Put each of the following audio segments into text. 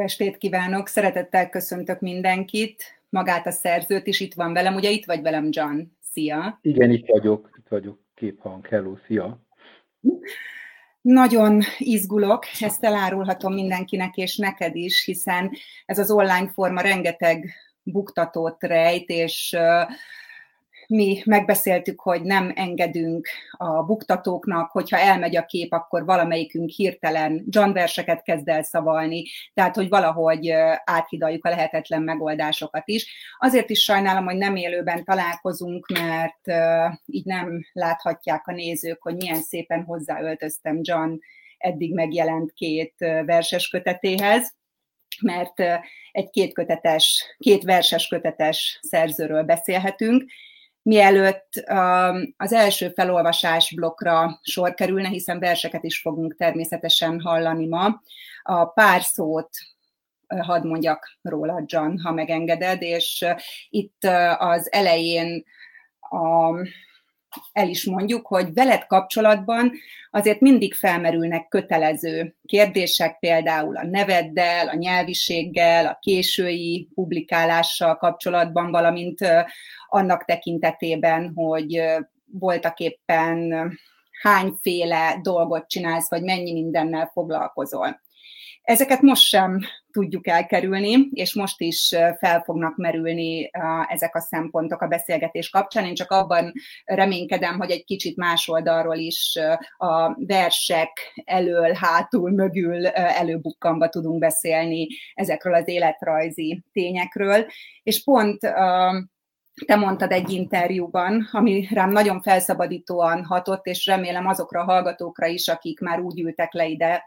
Jó estét kívánok! Szeretettel köszöntök mindenkit, magát a szerzőt is itt van velem. Ugye itt vagy velem, John? Szia! Igen, itt vagyok, itt vagyok. Képhang, hello, szia! Nagyon izgulok, ezt elárulhatom mindenkinek és neked is, hiszen ez az online forma rengeteg buktatót rejt, és mi megbeszéltük, hogy nem engedünk a buktatóknak, hogyha elmegy a kép, akkor valamelyikünk hirtelen John kezd el szavalni, tehát hogy valahogy áthidaljuk a lehetetlen megoldásokat is. Azért is sajnálom, hogy nem élőben találkozunk, mert így nem láthatják a nézők, hogy milyen szépen hozzáöltöztem John eddig megjelent két verses kötetéhez mert egy két kötetes, két verses kötetes szerzőről beszélhetünk, mielőtt um, az első felolvasás blokkra sor kerülne, hiszen verseket is fogunk természetesen hallani ma. A pár szót hadd mondjak róla, John, ha megengeded, és itt az elején a el is mondjuk, hogy veled kapcsolatban azért mindig felmerülnek kötelező kérdések, például a neveddel, a nyelviséggel, a késői publikálással kapcsolatban, valamint annak tekintetében, hogy voltak éppen hányféle dolgot csinálsz, vagy mennyi mindennel foglalkozol. Ezeket most sem tudjuk elkerülni, és most is fel fognak merülni ezek a szempontok a beszélgetés kapcsán. Én csak abban reménykedem, hogy egy kicsit más oldalról is a versek elől, hátul, mögül előbukkanva tudunk beszélni ezekről az életrajzi tényekről. És pont te mondtad egy interjúban, ami rám nagyon felszabadítóan hatott, és remélem azokra a hallgatókra is, akik már úgy ültek le ide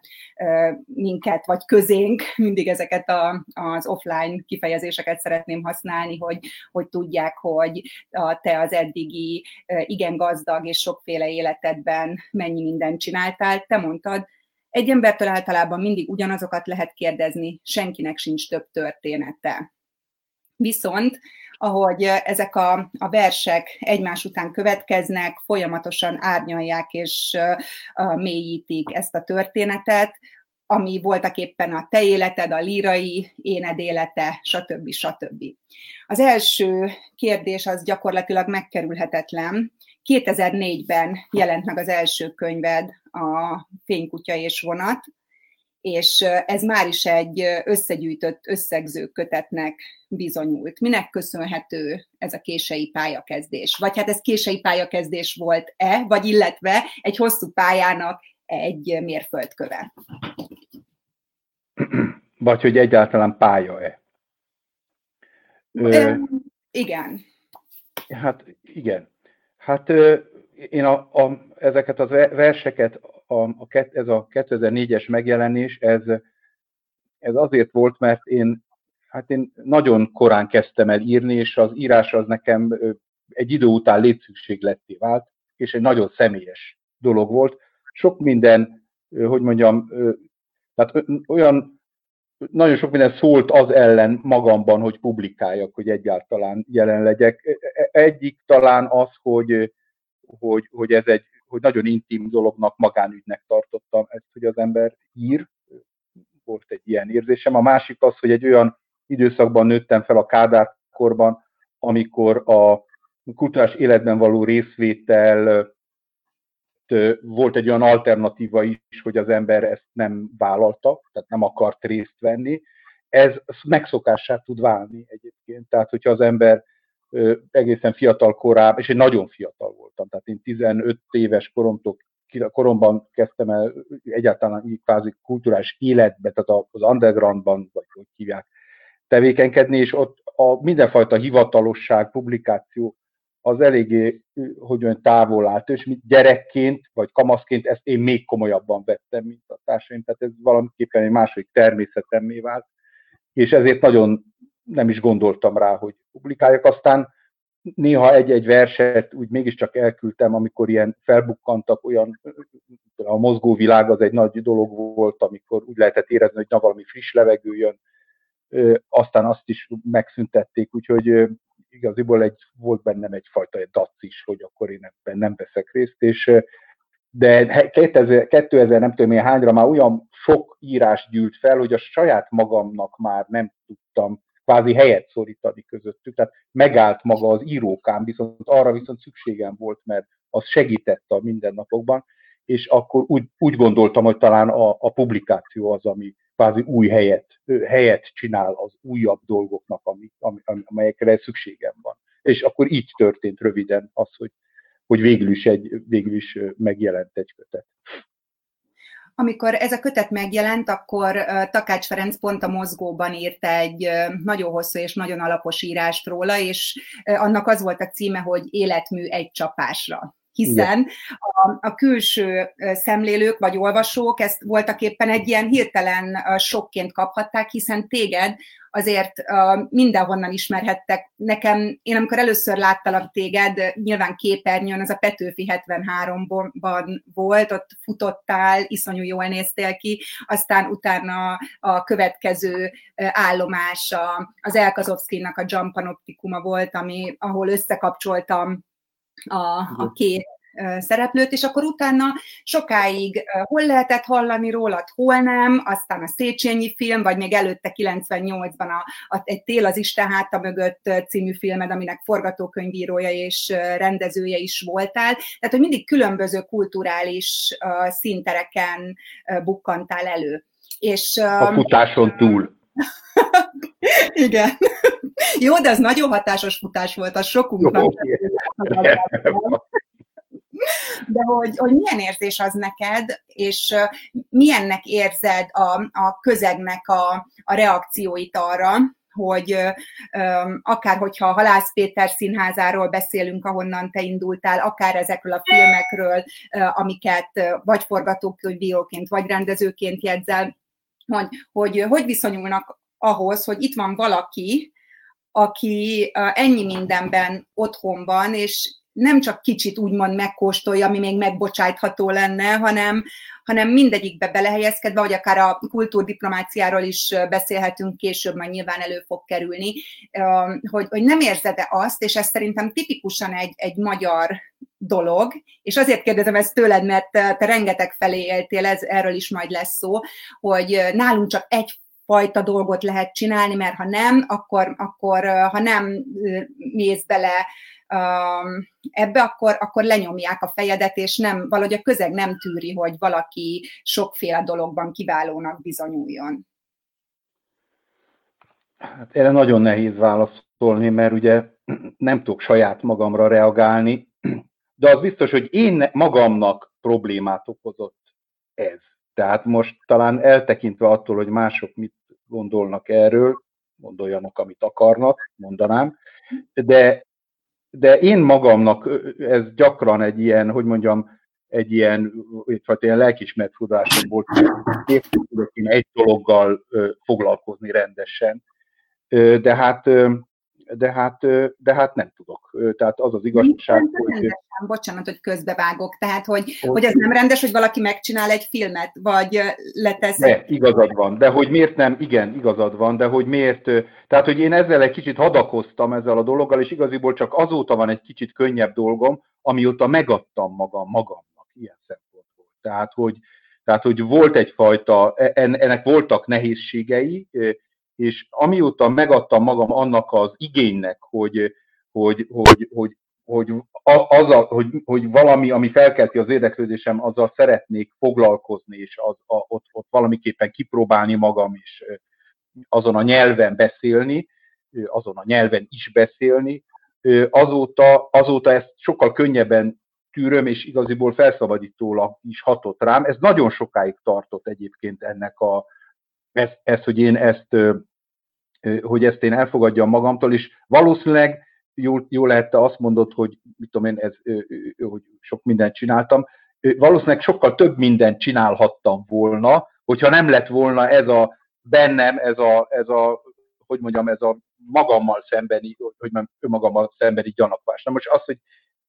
minket, vagy közénk, mindig ezeket a, az offline kifejezéseket szeretném használni, hogy, hogy tudják, hogy a, te az eddigi igen gazdag és sokféle életedben mennyi mindent csináltál. Te mondtad, egy embertől általában mindig ugyanazokat lehet kérdezni, senkinek sincs több története. Viszont ahogy ezek a, a versek egymás után következnek, folyamatosan árnyalják és uh, mélyítik ezt a történetet, ami voltak éppen a te életed, a lírai éned élete, stb. stb. Az első kérdés az gyakorlatilag megkerülhetetlen. 2004-ben jelent meg az első könyved, a Fénykutya és vonat, és ez már is egy összegyűjtött összegző kötetnek bizonyult. Minek köszönhető ez a kései pályakezdés? Vagy hát ez kései pályakezdés volt-e, vagy illetve egy hosszú pályának egy mérföldköve? Vagy hogy egyáltalán pálya-e? Ö, igen. Hát igen. Hát én a, a, ezeket az verseket a, a, ez a 2004-es megjelenés, ez, ez azért volt, mert én, hát én nagyon korán kezdtem el írni, és az írás az nekem egy idő után létszükségletté vált, és egy nagyon személyes dolog volt. Sok minden, hogy mondjam, tehát olyan nagyon sok minden szólt az ellen magamban, hogy publikáljak, hogy egyáltalán jelen legyek. E, egyik talán az, hogy, hogy, hogy ez egy hogy nagyon intim dolognak, magánügynek tartottam ezt, hogy az ember ír. Volt egy ilyen érzésem. A másik az, hogy egy olyan időszakban nőttem fel a Kádár korban, amikor a kulturális életben való részvétel volt egy olyan alternatíva is, hogy az ember ezt nem vállalta, tehát nem akart részt venni. Ez megszokássá tud válni egyébként. Tehát, hogyha az ember egészen fiatal korában, és én nagyon fiatal voltam, tehát én 15 éves koromtól koromban kezdtem el egyáltalán így kvázi kulturális életbe, tehát az undergroundban, vagy hogy hívják, tevékenykedni, és ott a mindenfajta hivatalosság, publikáció az eléggé, hogy olyan távol állt, és gyerekként, vagy kamaszként ezt én még komolyabban vettem, mint a társaim, tehát ez valamiképpen egy második természetemmé vált, és ezért nagyon nem is gondoltam rá, hogy publikáljak. Aztán néha egy-egy verset úgy mégiscsak elküldtem, amikor ilyen felbukkantak, olyan a mozgóvilág az egy nagy dolog volt, amikor úgy lehetett érezni, hogy na valami friss levegő jön, aztán azt is megszüntették, úgyhogy igaziból egy, volt bennem egyfajta egy dac is, hogy akkor én ebben nem veszek részt, és de 2000, 2000 nem tudom én hányra már olyan sok írás gyűlt fel, hogy a saját magamnak már nem tudtam kvázi helyet szorítani közöttük, tehát megállt maga az írókám, viszont arra viszont szükségem volt, mert az segített a mindennapokban, és akkor úgy, úgy gondoltam, hogy talán a, a publikáció az, ami kvázi új helyet, helyet csinál az újabb dolgoknak, ami, ami, amelyekre szükségem van. És akkor így történt röviden az, hogy, hogy végül is, egy, végül is megjelent egy kötet. Amikor ez a kötet megjelent, akkor Takács Ferenc pont a mozgóban írt egy nagyon hosszú és nagyon alapos írást róla, és annak az volt a címe, hogy Életmű egy csapásra hiszen a, a külső szemlélők vagy olvasók ezt voltak éppen egy ilyen hirtelen sokként kaphatták, hiszen téged azért mindenhonnan ismerhettek. Nekem, én amikor először láttalak téged, nyilván képernyőn, az a Petőfi 73-ban volt, ott futottál, iszonyú jól néztél ki, aztán utána a következő állomás az Elkazovszkinak a Jump Panoptikuma volt, ami, ahol összekapcsoltam a, a két szereplőt, és akkor utána sokáig hol lehetett hallani rólad, hol nem, aztán a Széchenyi film, vagy még előtte 98-ban a, a Egy tél az Isten háta mögött című filmed, aminek forgatókönyvírója és rendezője is voltál. Tehát, hogy mindig különböző kulturális színtereken bukkantál elő. És, a futáson túl. Igen. Jó, de az nagyon hatásos futás volt, az sokunknak. De hogy, hogy milyen érzés az neked, és milyennek érzed a, a közegnek a, a reakcióit arra, hogy akár hogyha a Halász Péter színházáról beszélünk, ahonnan te indultál, akár ezekről a filmekről, amiket vagy forgatókönyvíróként, vagy rendezőként jegyzel, hogy, hogy hogy viszonyulnak ahhoz, hogy itt van valaki, aki ennyi mindenben otthon van, és nem csak kicsit úgymond megkóstolja, ami még megbocsájtható lenne, hanem, hanem mindegyikbe belehelyezkedve, vagy akár a kultúrdiplomáciáról is beszélhetünk később, majd nyilván elő fog kerülni, hogy, hogy nem érzed-e azt, és ez szerintem tipikusan egy, egy magyar dolog, és azért kérdezem ezt tőled, mert te rengeteg felé éltél, ez, erről is majd lesz szó, hogy nálunk csak egy fajta dolgot lehet csinálni, mert ha nem, akkor, akkor ha nem mész bele ebbe, akkor, akkor lenyomják a fejedet, és nem, valahogy a közeg nem tűri, hogy valaki sokféle dologban kiválónak bizonyuljon. Hát erre nagyon nehéz válaszolni, mert ugye nem tudok saját magamra reagálni, de az biztos, hogy én magamnak problémát okozott ez. Tehát most talán eltekintve attól, hogy mások mit gondolnak erről, gondoljanak, amit akarnak, mondanám, de, de én magamnak ez gyakran egy ilyen, hogy mondjam, egy ilyen, egyfajta ilyen lelkismert volt, hogy én egy dologgal foglalkozni rendesen. De hát de hát, de hát nem tudok. Tehát az az igazság, Nincs hogy... Rendesen, bocsánat, hogy közbevágok. Tehát, hogy, hogy, hogy ez nem rendes, hogy valaki megcsinál egy filmet, vagy letesz... De, igazad van. De hogy miért nem, igen, igazad van, de hogy miért... Tehát, hogy én ezzel egy kicsit hadakoztam ezzel a dologgal, és igaziból csak azóta van egy kicsit könnyebb dolgom, amióta megadtam magam magamnak ilyen szempontból. Tehát, hogy, tehát, hogy volt egyfajta, e, ennek voltak nehézségei, és amióta megadtam magam annak az igénynek, hogy, hogy, hogy, hogy, hogy, az a, hogy, hogy valami, ami felkelti az érdeklődésem, azzal szeretnék foglalkozni, és az, a, ott, ott valamiképpen kipróbálni magam, és azon a nyelven beszélni, azon a nyelven is beszélni, azóta, azóta ezt sokkal könnyebben tűröm, és igaziból felszabadítólag is hatott rám. Ez nagyon sokáig tartott egyébként ennek a, ez, ez, hogy én ezt, hogy ezt én elfogadjam magamtól, és valószínűleg jó, jó lehet, te azt mondod, hogy mit tudom én, ez, hogy sok mindent csináltam, valószínűleg sokkal több mindent csinálhattam volna, hogyha nem lett volna ez a bennem, ez a, ez a hogy mondjam, ez a magammal szembeni, hogy nem önmagammal szembeni gyanakvás. Na most az, hogy,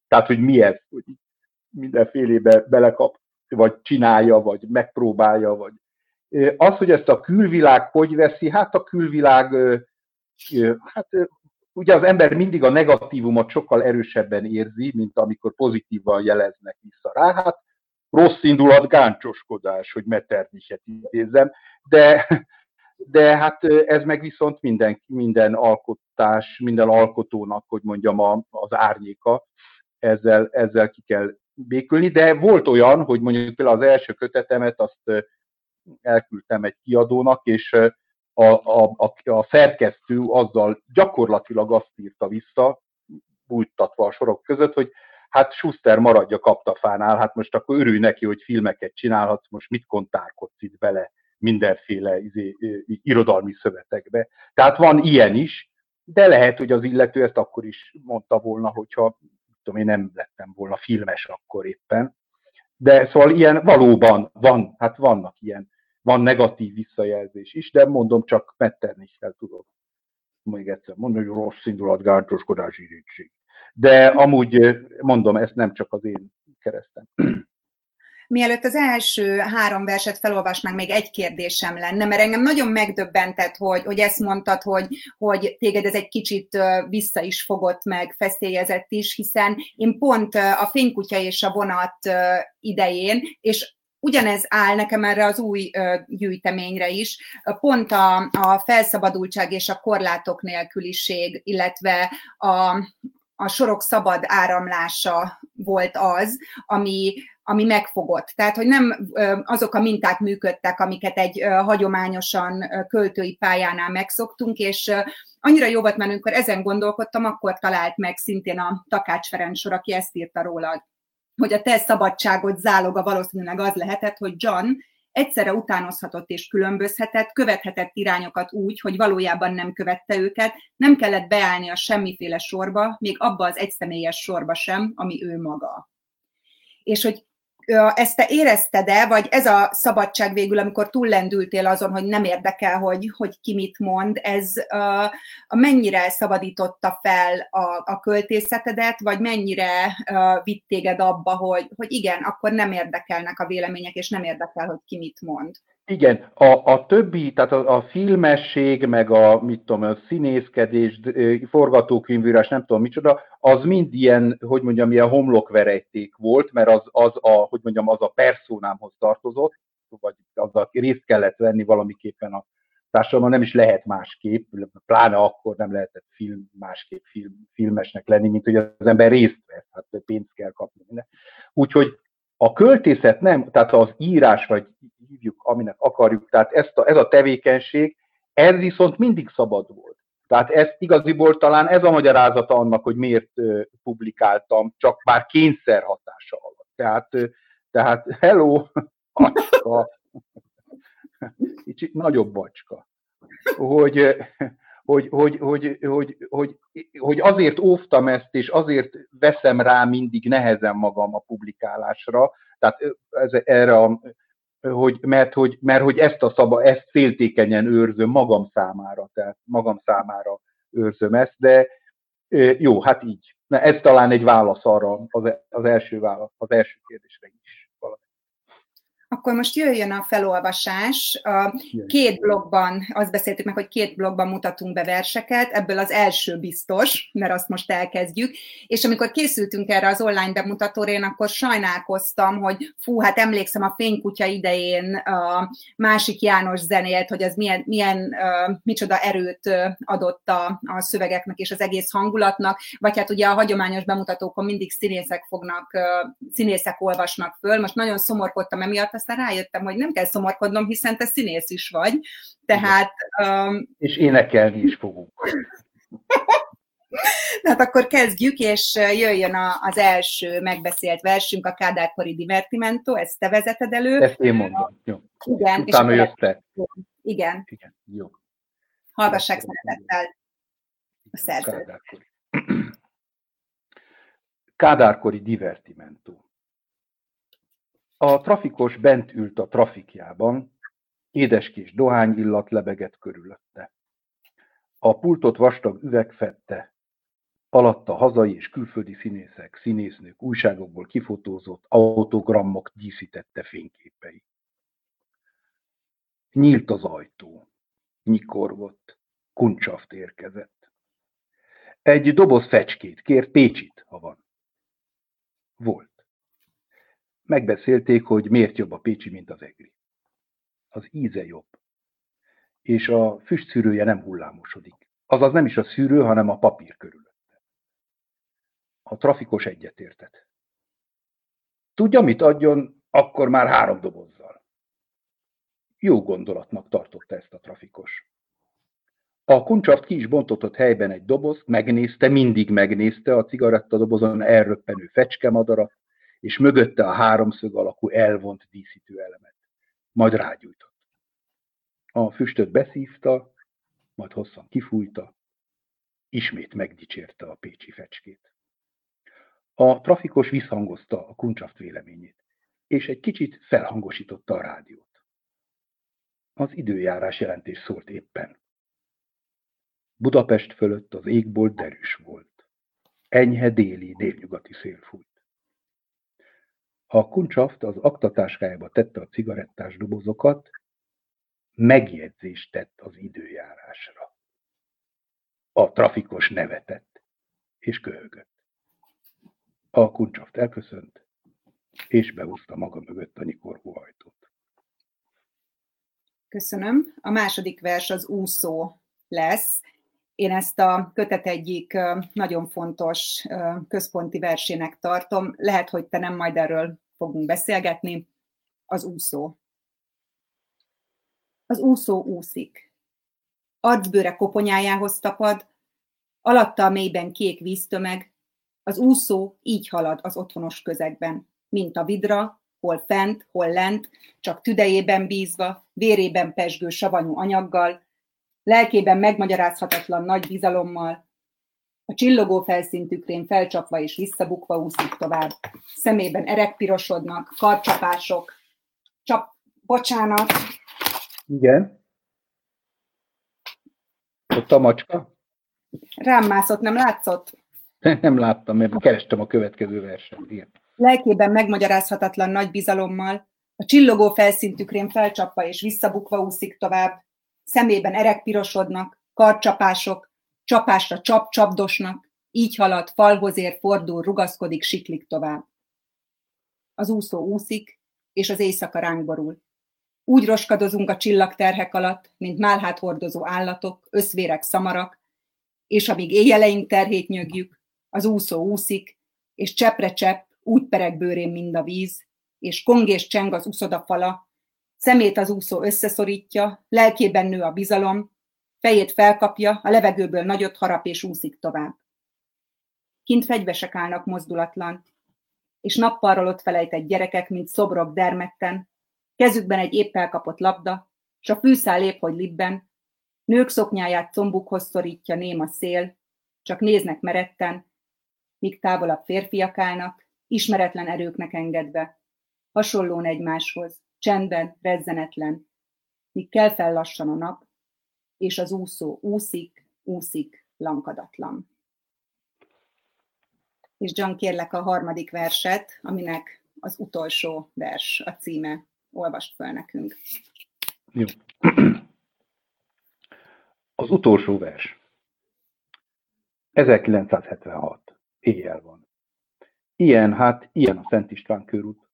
tehát, hogy mi ez, hogy mindenfélébe belekap, vagy csinálja, vagy megpróbálja, vagy az, hogy ezt a külvilág hogy veszi, hát a külvilág, hát ugye az ember mindig a negatívumot sokkal erősebben érzi, mint amikor pozitívan jeleznek vissza rá. Hát rossz indulat gáncsoskodás, hogy Metternichet idézem, de, de hát ez meg viszont minden, minden alkotás, minden alkotónak, hogy mondjam, a, az árnyéka, ezzel, ezzel ki kell békülni, de volt olyan, hogy mondjuk például az első kötetemet azt elküldtem egy kiadónak, és a, a, a, a szerkesztő azzal gyakorlatilag azt írta vissza, bújtatva a sorok között, hogy hát Schuster maradja kaptafánál, hát most akkor örülj neki, hogy filmeket csinálhatsz, most mit kontárkodsz itt bele mindenféle izé, irodalmi szövetekbe. Tehát van ilyen is, de lehet, hogy az illető ezt akkor is mondta volna, hogyha tudom én nem lettem volna filmes akkor éppen. De szóval ilyen valóban van, hát vannak ilyen, van negatív visszajelzés is, de mondom csak Metternichtel tudok még egyszer mondani, hogy rossz indulat, gárcsoskodás, irítség. De amúgy mondom, ezt nem csak az én keresztem. Mielőtt az első három verset felolvasnánk, még egy kérdésem lenne, mert engem nagyon megdöbbentett, hogy, hogy ezt mondtad, hogy, hogy téged ez egy kicsit vissza is fogott meg, feszélyezett is, hiszen én pont a fénykutya és a vonat idején, és ugyanez áll nekem erre az új gyűjteményre is, pont a, a felszabadultság és a korlátok nélküliség, illetve a, a sorok szabad áramlása volt az, ami, ami megfogott. Tehát, hogy nem azok a minták működtek, amiket egy hagyományosan költői pályánál megszoktunk, és annyira jó volt, mert amikor ezen gondolkodtam, akkor talált meg szintén a Takács Ferenc sor, aki ezt írta rólad, hogy a te szabadságot záloga valószínűleg az lehetett, hogy John egyszerre utánozhatott és különbözhetett, követhetett irányokat úgy, hogy valójában nem követte őket, nem kellett beállni a semmiféle sorba, még abba az egyszemélyes sorba sem, ami ő maga. És hogy ezt te érezted-e, vagy ez a szabadság végül, amikor túllendültél azon, hogy nem érdekel, hogy, hogy ki mit mond, ez mennyire szabadította fel a, a költészetedet, vagy mennyire uh, vitt téged abba, hogy, hogy igen, akkor nem érdekelnek a vélemények, és nem érdekel, hogy ki mit mond? Igen, a, a többi, tehát a, a filmesség, meg a, mit tudom, a színészkedés, forgatókönyvírás, nem tudom micsoda, az mind ilyen, hogy mondjam, ilyen homlokverejték volt, mert az, az a, hogy mondjam, az a perszónámhoz tartozott, vagy azzal részt kellett venni valamiképpen a társadalomban, nem is lehet másképp, pláne akkor nem lehetett film, másképp film, filmesnek lenni, mint hogy az ember részt vesz, hát pénzt kell kapni. Úgyhogy a költészet nem, tehát az írás, vagy hívjuk, aminek akarjuk, tehát ezt a, ez a tevékenység, ez viszont mindig szabad volt. Tehát ez igaziból talán ez a magyarázata annak, hogy miért publikáltam, csak már kényszer hatása alatt. Tehát, tehát hello, bacska, kicsit nagyobb bacska, hogy, hogy, hogy, hogy, hogy, hogy, hogy azért óvtam ezt, és azért veszem rá mindig nehezen magam a publikálásra, tehát ez, erre a, hogy, mert, hogy, mert hogy ezt a szaba, ezt féltékenyen őrzöm magam számára, tehát magam számára őrzöm ezt, de jó, hát így. Na, ez talán egy válasz arra, az, az első válasz, az első kérdésre is akkor most jöjjön a felolvasás. A két blogban, azt beszéltük meg, hogy két blogban mutatunk be verseket, ebből az első biztos, mert azt most elkezdjük, és amikor készültünk erre az online bemutatóra, én akkor sajnálkoztam, hogy fú, hát emlékszem a fénykutya idején a másik János zenélt, hogy az milyen, milyen micsoda erőt adott a, a szövegeknek és az egész hangulatnak, vagy hát ugye a hagyományos bemutatókon mindig színészek fognak, színészek olvasnak föl, most nagyon szomorkodtam emiatt, aztán rájöttem, hogy nem kell szomorkodnom, hiszen te színész is vagy. Tehát... Um... És énekelni is fogunk. Tehát akkor kezdjük, és jöjjön a, az első megbeszélt versünk, a Kádárkori Divertimento, ezt te vezeted elő. Ezt én mondom, jó. Igen. Utána és jött te. Igen. Igen, jó. Hallgassák szeretettel a szerzőt. Kádárkori. Kádárkori Divertimento. A trafikos bent ült a trafikjában, édeskés dohányillat lebegett körülötte. A pultot vastag üveg fette, alatta hazai és külföldi színészek, színésznők, újságokból kifotózott autogrammok díszítette fényképei. Nyílt az ajtó, nyikorgott, kuncsaft érkezett. Egy doboz fecskét kért Pécsit, ha van. Volt. Megbeszélték, hogy miért jobb a Pécsi, mint az Egri. Az íze jobb. És a füstszűrője nem hullámosodik. Azaz nem is a szűrő, hanem a papír körülötte. A trafikos egyetértett. Tudja, mit adjon, akkor már három dobozzal. Jó gondolatnak tartotta ezt a trafikos. A kuncsaft ki is bontott helyben egy doboz, megnézte, mindig megnézte a cigarettadobozon elröppenő fecskemadarat, és mögötte a háromszög alakú elvont díszítő elemet. Majd rágyújtott. A füstöt beszívta, majd hosszan kifújta, ismét megdicsérte a pécsi fecskét. A trafikos visszhangozta a kuncsaft véleményét, és egy kicsit felhangosította a rádiót. Az időjárás jelentés szólt éppen. Budapest fölött az égbolt derűs volt. Enyhe déli, délnyugati szél fújt. A kuncsaft az aktatáskájába tette a cigarettás dobozokat, megjegyzést tett az időjárásra. A trafikos nevetett, és köhögött. A kuncsaft elköszönt, és behúzta maga mögött a nyikorgó ajtót. Köszönöm. A második vers az úszó lesz. Én ezt a kötet egyik nagyon fontos központi versének tartom. Lehet, hogy te nem majd erről fogunk beszélgetni. Az úszó. Az úszó úszik. Arcbőre koponyájához tapad, alatta a mélyben kék víztömeg, az úszó így halad az otthonos közegben, mint a vidra, hol fent, hol lent, csak tüdejében bízva, vérében pesgő savanyú anyaggal, lelkében megmagyarázhatatlan nagy bizalommal, a csillogó felszíntükrén felcsapva és visszabukva úszik tovább. Szemében erek pirosodnak, karcsapások, csap, bocsánat. Igen. Ott a macska? Rám mászott, nem látszott? Nem láttam, mert kerestem a következő verset. Igen. Lelkében megmagyarázhatatlan nagy bizalommal, a csillogó felszíntükrén felcsapva és visszabukva úszik tovább, szemében erek pirosodnak, karcsapások, csapásra csap-csapdosnak, így halad, falhoz ér, fordul, rugaszkodik, siklik tovább. Az úszó úszik, és az éjszaka ránk borul. Úgy roskadozunk a csillagterhek alatt, mint málhát hordozó állatok, összvérek szamarak, és amíg éjjeleink terhét nyögjük, az úszó úszik, és csepre csepp, úgy pereg bőrén mind a víz, és kong és cseng az uszoda fala, szemét az úszó összeszorítja, lelkében nő a bizalom, fejét felkapja, a levegőből nagyot harap és úszik tovább. Kint fegyvesek állnak mozdulatlan, és nappalról ott felejtett gyerekek, mint szobrok dermedten, kezükben egy épp elkapott labda, s a fűszál épp, hogy libben, nők szoknyáját combukhoz szorítja néma szél, csak néznek meretten, míg távolabb férfiak állnak, ismeretlen erőknek engedve, hasonlón egymáshoz, csendben, rezzenetlen, míg kell fel lassan a nap, és az úszó úszik, úszik, lankadatlan. És John, kérlek a harmadik verset, aminek az utolsó vers a címe. Olvast fel nekünk. Jó. Az utolsó vers. 1976. Éjjel van. Ilyen, hát ilyen a Szent István körút.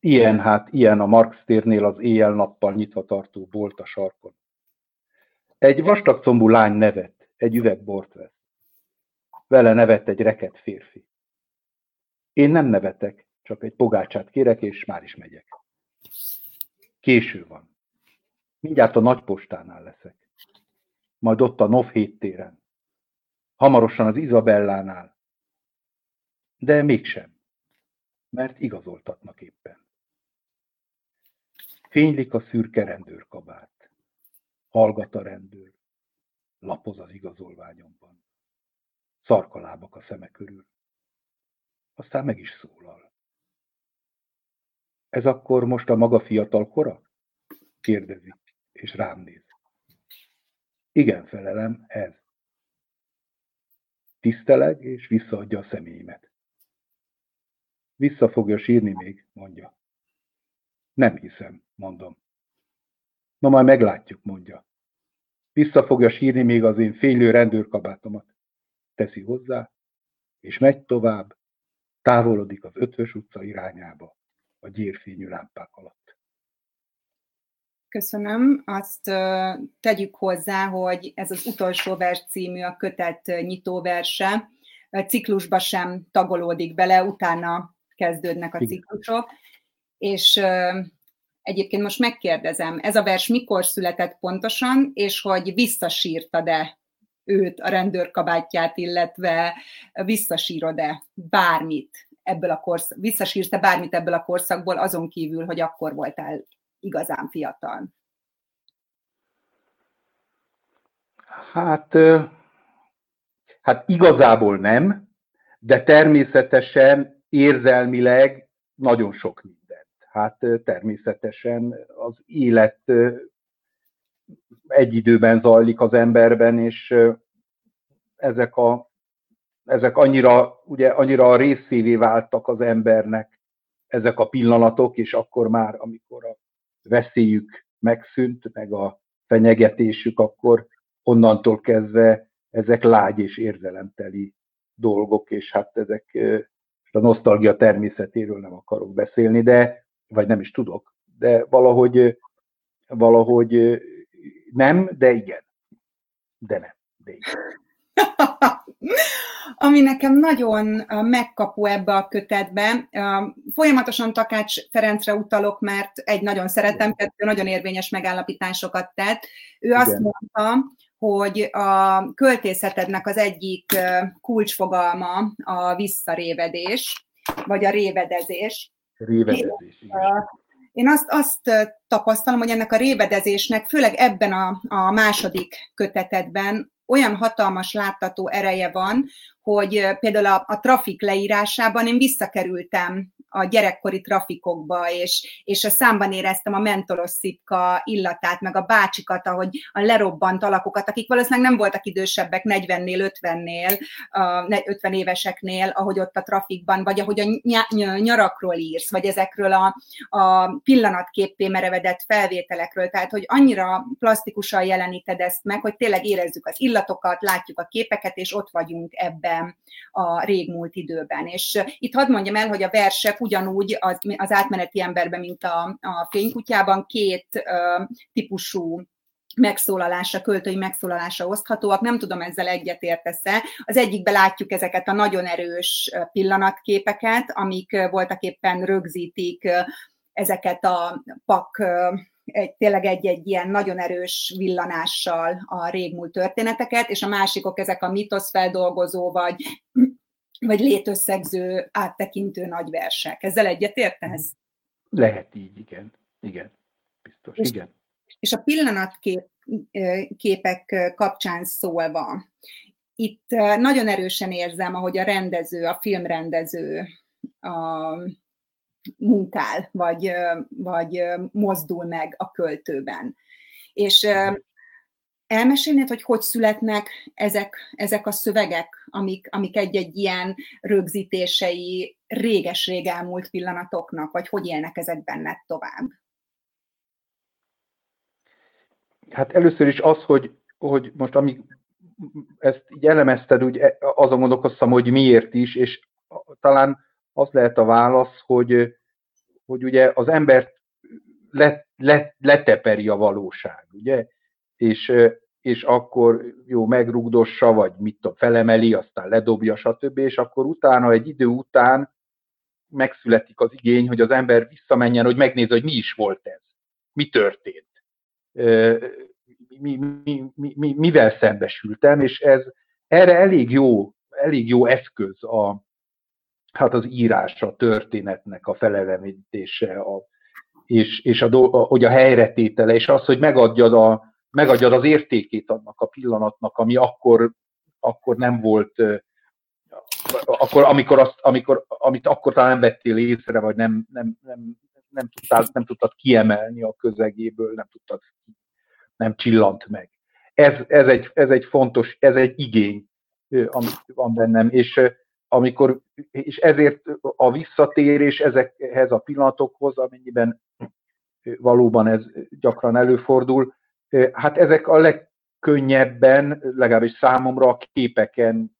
Ilyen, hát ilyen a Marx térnél az éjjel-nappal nyitva tartó bolt a sarkon. Egy vastagcombú lány nevet, egy üveg bort vesz. Vele nevet egy reket férfi. Én nem nevetek, csak egy pogácsát kérek, és már is megyek. Késő van. Mindjárt a nagypostánál leszek. Majd ott a NOV téren. Hamarosan az Izabellánál. De mégsem, mert igazoltatnak éppen. Fénylik a szürke rendőrkabát. Hallgat a rendőr. Lapoz az igazolványomban. Szarkalábak a szeme körül. Aztán meg is szólal. Ez akkor most a maga fiatal kora? Kérdezi, és rám néz. Igen, felelem, ez. Tiszteleg, és visszaadja a személyemet. Vissza fogja sírni még, mondja. Nem hiszem, mondom. Na majd meglátjuk, mondja. Vissza fogja sírni még az én fénylő rendőrkabátomat. Teszi hozzá, és megy tovább, távolodik az ötvös utca irányába a gyérfényű lámpák alatt. Köszönöm. Azt tegyük hozzá, hogy ez az utolsó vers című a kötet nyitóverse. A ciklusba sem tagolódik bele, utána kezdődnek a ciklusok. És egyébként most megkérdezem, ez a vers mikor született pontosan, és hogy visszasírtad-e őt, a rendőrkabátját, illetve visszasírod-e bármit ebből a korsz, visszasírsz-e bármit ebből a korszakból, azon kívül, hogy akkor voltál igazán fiatal? Hát, hát igazából nem, de természetesen érzelmileg nagyon sok mindent. Hát természetesen az élet egy időben zajlik az emberben, és ezek, a, ezek annyira, ugye, annyira a részévé váltak az embernek ezek a pillanatok, és akkor már, amikor a veszélyük megszűnt, meg a fenyegetésük, akkor onnantól kezdve ezek lágy és érzelemteli dolgok, és hát ezek a nosztalgia természetéről nem akarok beszélni, de, vagy nem is tudok, de valahogy, valahogy nem, de igen. De nem, de igen. Ami nekem nagyon megkapó ebbe a kötetbe, folyamatosan Takács Ferencre utalok, mert egy nagyon szeretem, kettő nagyon érvényes megállapításokat tett. Ő Igen. azt mondta, hogy a költészetednek az egyik kulcsfogalma a visszarévedés, vagy a révedezés. Révedezés. Én azt, azt tapasztalom, hogy ennek a révedezésnek, főleg ebben a, a második kötetedben olyan hatalmas láttató ereje van, hogy például a, a trafik leírásában én visszakerültem a gyerekkori trafikokba, és, és a számban éreztem a mentolos szipka illatát, meg a bácsikat, ahogy a lerobbant alakokat, akik valószínűleg nem voltak idősebbek 40-nél, 50-nél, 50 éveseknél, ahogy ott a trafikban, vagy ahogy a nyarakról írsz, vagy ezekről a, a pillanatképpé merevedett felvételekről, tehát hogy annyira plastikusan jeleníted ezt meg, hogy tényleg érezzük az illatokat, látjuk a képeket, és ott vagyunk ebben a régmúlt időben. És itt hadd mondjam el, hogy a versek ugyanúgy az, az átmeneti emberben, mint a, a fénykutyában két uh, típusú megszólalása, költői megszólalása oszthatóak. Nem tudom, ezzel egyetértesz-e. Az egyikben látjuk ezeket a nagyon erős pillanatképeket, amik voltak éppen rögzítik ezeket a pak egy, tényleg egy-egy ilyen nagyon erős villanással a régmúlt történeteket, és a másikok ezek a mitoszfeldolgozó, vagy vagy létösszegző, áttekintő nagy versek. Ezzel egyetértesz? Lehet így, igen. Igen, biztos, és, igen. És a pillanatképek kapcsán szólva, itt nagyon erősen érzem, ahogy a rendező, a filmrendező a, munkál, vagy, vagy mozdul meg a költőben. És Elmesélnéd, hogy hogy születnek ezek, ezek a szövegek, amik, amik egy-egy ilyen rögzítései réges-rég elmúlt pillanatoknak, vagy hogy élnek ezek benned tovább? Hát először is az, hogy, hogy most amíg ezt így elemezted, úgy e, azon gondolkoztam, hogy miért is, és talán az lehet a válasz, hogy, hogy ugye az embert let, let, leteperi a valóság, ugye? És és akkor jó, megrugdossa, vagy mit tudom, felemeli, aztán ledobja, stb. És akkor utána, egy idő után megszületik az igény, hogy az ember visszamenjen, hogy megnézze, hogy mi is volt ez, mi történt, mi, mi, mi, mi, mivel szembesültem, és ez erre elég jó, elég jó eszköz a, hát az írás, a történetnek a felelevítése, a, és, és a, a, hogy a helyretétele, és az, hogy megadjad a, megadjad az értékét annak a pillanatnak, ami akkor, akkor nem volt, akkor, amikor azt, amikor, amit akkor talán nem vettél észre, vagy nem, nem, nem, nem, tudtál, nem tudtad kiemelni a közegéből, nem tudtad, nem csillant meg. Ez, ez, egy, ez egy fontos, ez egy igény, ami van bennem, és amikor, és ezért a visszatérés ezekhez a pillanatokhoz, amennyiben valóban ez gyakran előfordul, Hát ezek a legkönnyebben, legalábbis számomra a képeken,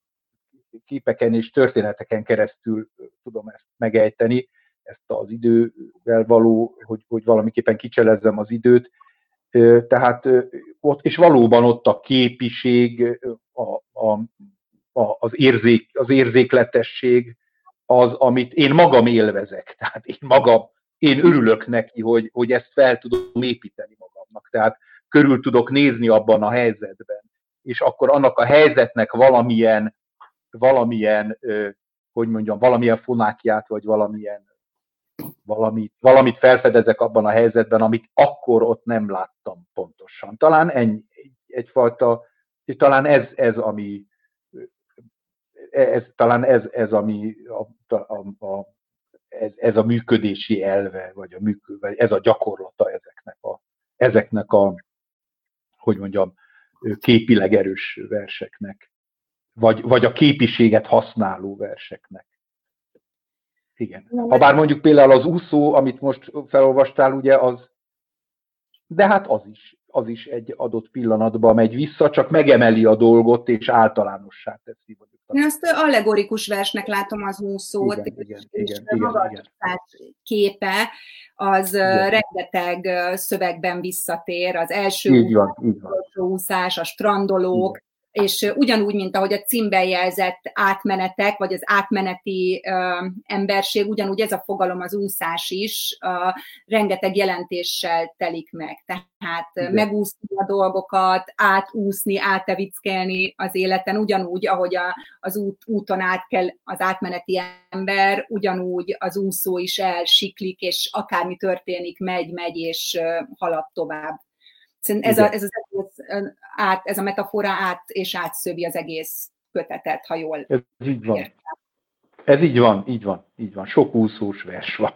képeken és történeteken keresztül tudom ezt megejteni, ezt az idővel való, hogy, hogy valamiképpen kicselezzem az időt. Tehát ott, és valóban ott a képiség, a, a, a, az, érzék, az érzékletesség, az, amit én magam élvezek. Tehát én magam, én örülök neki, hogy, hogy ezt fel tudom építeni magamnak. Tehát körül tudok nézni abban a helyzetben. És akkor annak a helyzetnek valamilyen, valamilyen, hogy mondjam, valamilyen fonákját, vagy valamilyen valamit, valamit felfedezek abban a helyzetben, amit akkor ott nem láttam pontosan. Talán ennyi, egyfajta, talán ez, ez ami, ez, talán ez, ez ami a, a, a, ez, ez a működési elve, vagy, a működ, vagy ez a gyakorlata ezeknek a, ezeknek a, hogy mondjam, képileg erős verseknek, vagy, vagy a képiséget használó verseknek. Igen. Ha bár mondjuk például az úszó, amit most felolvastál, ugye az, de hát az is, az is egy adott pillanatban megy vissza, csak megemeli a dolgot, és általánossá teszi. Én azt allegorikus versnek látom az úszót, igen, és, igen, és igen, maga igen, képe az igen. rengeteg szövegben visszatér, az első így van, így van. úszás, a strandolók, és ugyanúgy, mint ahogy a címben jelzett átmenetek, vagy az átmeneti uh, emberség, ugyanúgy ez a fogalom az úszás is uh, rengeteg jelentéssel telik meg. Tehát Igen. megúszni a dolgokat, átúszni, átevickelni az életen, ugyanúgy, ahogy a, az út, úton át kell az átmeneti ember, ugyanúgy az úszó is elsiklik, és akármi történik, megy, megy, és uh, halad tovább. Szerintem ez, a, ez, az egész, át, ez a metafora át és átszövi az egész kötetet, ha jól Ez így van. Értem. Ez így van, így van, így van. Sok úszós vers van.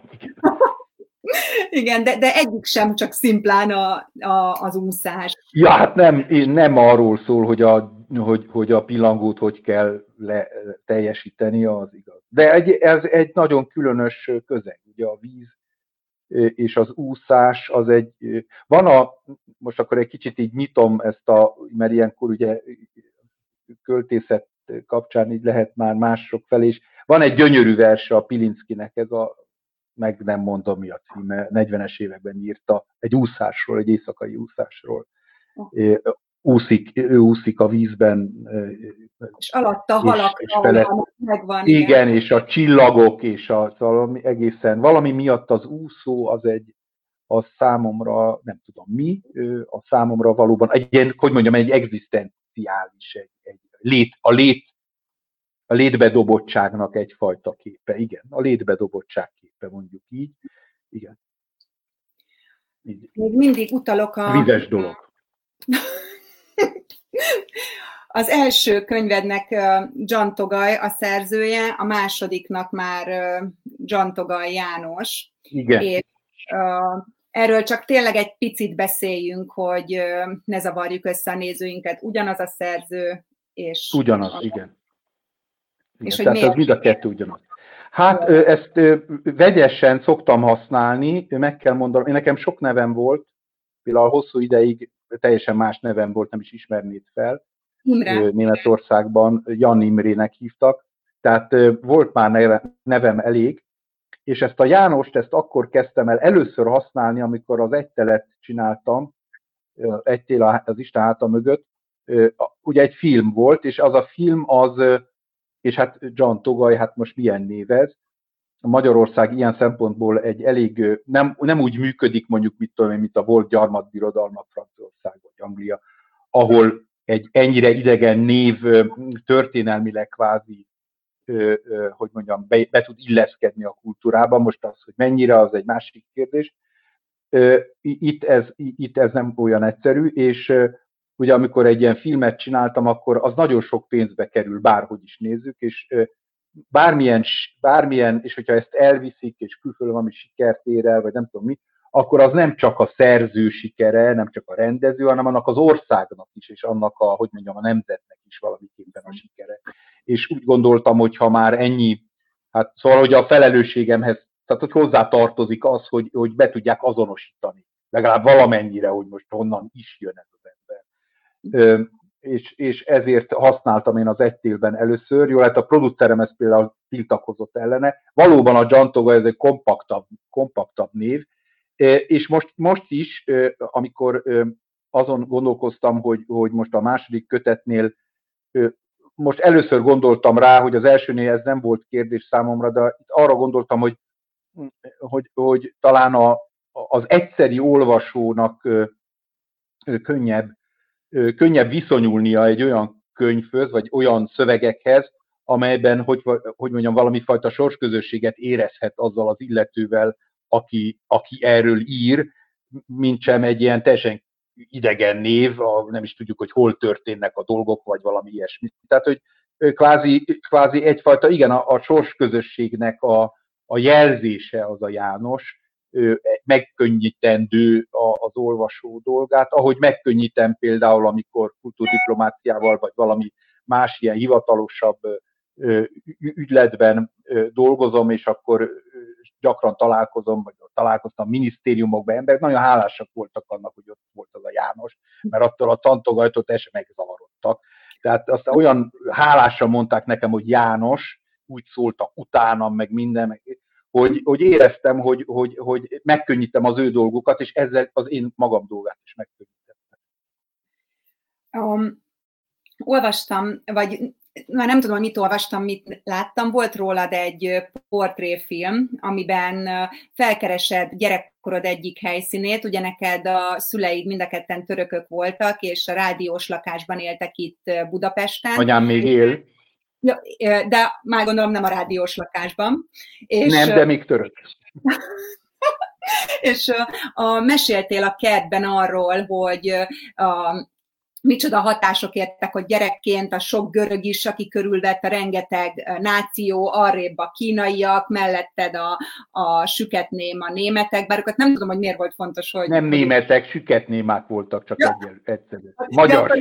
Igen, de, de egyik sem csak szimplán a, a, az úszás. Ja, hát nem, nem arról szól, hogy a, hogy, hogy a pillangót hogy kell le, teljesíteni, az igaz. De egy, ez egy nagyon különös közeg, ugye a víz és az úszás az egy, van a, most akkor egy kicsit így nyitom ezt a, mert ilyenkor ugye költészet kapcsán így lehet már mások felé is. Van egy gyönyörű verse a Pilinszkinek, ez a, meg nem mondom mi a címe, 40-es években írta, egy úszásról, egy éjszakai úszásról úszik, ő úszik a vízben. És alatta halak, és, és megvan. Igen, igen, és a csillagok, és a, valami egészen, valami miatt az úszó az egy, a számomra, nem tudom mi, a számomra valóban egy, hogy mondjam, egy egzisztenciális, egy, egy lét, a lét, a létbedobottságnak egyfajta képe, igen, a létbedobottság képe, mondjuk így, igen. Így. Még mindig utalok a... Vives dolog. Az első könyvednek John Togaj a szerzője, a másodiknak már John Togaj János. Igen. És uh, erről csak tényleg egy picit beszéljünk, hogy uh, ne zavarjuk össze a nézőinket. Ugyanaz a szerző, és... Ugyanaz, a... igen. igen. És Tehát hogy ez mind a kettő ugyanaz. Hát ezt vegyesen szoktam használni, meg kell mondanom, én nekem sok nevem volt, például hosszú ideig teljesen más nevem volt, nem is ismernéd fel. Imre. Németországban Jan Imrének hívtak, tehát volt már nevem elég, és ezt a Jánost, ezt akkor kezdtem el először használni, amikor az egytelet csináltam, egytél az Isten háta mögött, ugye egy film volt, és az a film az, és hát John Togaj, hát most milyen névez, Magyarország ilyen szempontból egy elég, nem, nem úgy működik mondjuk, mit tudom én, mint a volt gyarmatbirodalmak Franciaország vagy Anglia, ahol egy ennyire idegen név történelmileg kvázi, hogy mondjam, be, be tud illeszkedni a kultúrába. Most az, hogy mennyire, az egy másik kérdés. Itt ez, itt ez nem olyan egyszerű, és ugye amikor egy ilyen filmet csináltam, akkor az nagyon sok pénzbe kerül, bárhogy is nézzük, és bármilyen, bármilyen, és hogyha ezt elviszik, és külföldön valami sikert ér el, vagy nem tudom mi, akkor az nem csak a szerző sikere, nem csak a rendező, hanem annak az országnak is, és annak a, hogy mondjam, a nemzetnek is valamiképpen a sikere. És úgy gondoltam, hogy ha már ennyi, hát szóval, hogy a felelősségemhez, tehát hogy hozzá tartozik az, hogy, hogy be tudják azonosítani, legalább valamennyire, hogy most honnan is jön ez az ember. És, és ezért használtam én az egytélben először. Jó, hát a producerem ezt például tiltakozott ellene. Valóban a Jantoga ez egy kompaktabb, kompaktabb név, és most, most is, amikor azon gondolkoztam, hogy, hogy most a második kötetnél most először gondoltam rá, hogy az elsőnél ez nem volt kérdés számomra, de arra gondoltam, hogy, hogy, hogy talán a, az egyszeri olvasónak könnyebb, könnyebb viszonyulnia egy olyan könyvhöz, vagy olyan szövegekhez, amelyben, hogy, hogy mondjam, valami fajta sorsközösséget érezhet azzal az illetővel, aki, aki erről ír, mint sem egy ilyen teljesen idegen név, a, nem is tudjuk, hogy hol történnek a dolgok, vagy valami ilyesmi. Tehát, hogy kvázi, kvázi egyfajta, igen, a, a sorsközösségnek a, a jelzése az a János, megkönnyítendő az olvasó dolgát, ahogy megkönnyítem például, amikor kultúrdiplomáciával, vagy valami más ilyen hivatalosabb ügyletben dolgozom, és akkor gyakran találkozom, vagy találkoztam minisztériumokban emberek, nagyon hálásak voltak annak, hogy ott volt az a János, mert attól a tantogajtót el sem megzavarodtak. Tehát azt olyan hálásan mondták nekem, hogy János, úgy szóltak utánam, meg minden, hogy, hogy éreztem, hogy, hogy, hogy megkönnyítem az ő dolgukat, és ezzel az én magam dolgát is megkönnyítettem. Um, olvastam, vagy már nem tudom, mit olvastam, mit láttam, volt rólad egy portréfilm, amiben felkeresed gyerekkorod egyik helyszínét, ugye neked a szüleid mind a ketten törökök voltak, és a rádiós lakásban éltek itt Budapesten. Anyám még él. Ja, de már gondolom nem a rádiós lakásban. És, nem, de még török. és a, meséltél a kertben arról, hogy a, micsoda hatások értek, hogy gyerekként a sok görög is, aki körülvett a rengeteg náció, arrébb a kínaiak, melletted a, a süketném, a németek, bár őket nem tudom, hogy miért volt fontos, hogy... Nem németek, süketnémák voltak, csak ja. egyszerű. Magyar